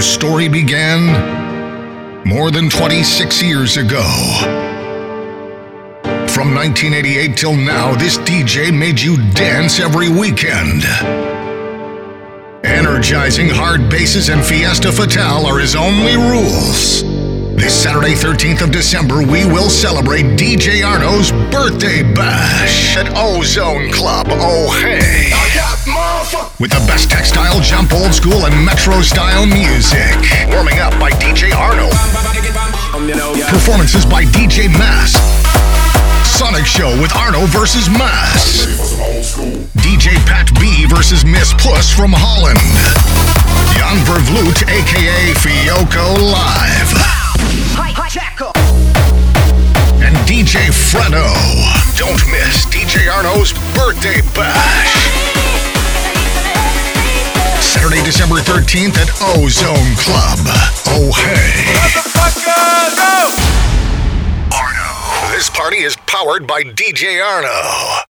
The story began more than 26 years ago. From 1988 till now, this DJ made you dance every weekend. Energizing hard basses and Fiesta Fatale are his only rules. This Saturday, 13th of December, we will celebrate DJ Arno's birthday bash at Ozone Club. Oh, hey. With the best textile, jump, old school, and metro style music. Warming up by DJ Arno. Performances by DJ Mass. Sonic Show with Arno versus Mass. DJ Pat B versus Miss Puss from Holland. Jan Vervloet, aka Fiocco Live. And DJ Fredo. Don't miss DJ Arno's birthday bash. December 13th at Ozone Club. Oh, hey. Arno. This party is powered by DJ Arno.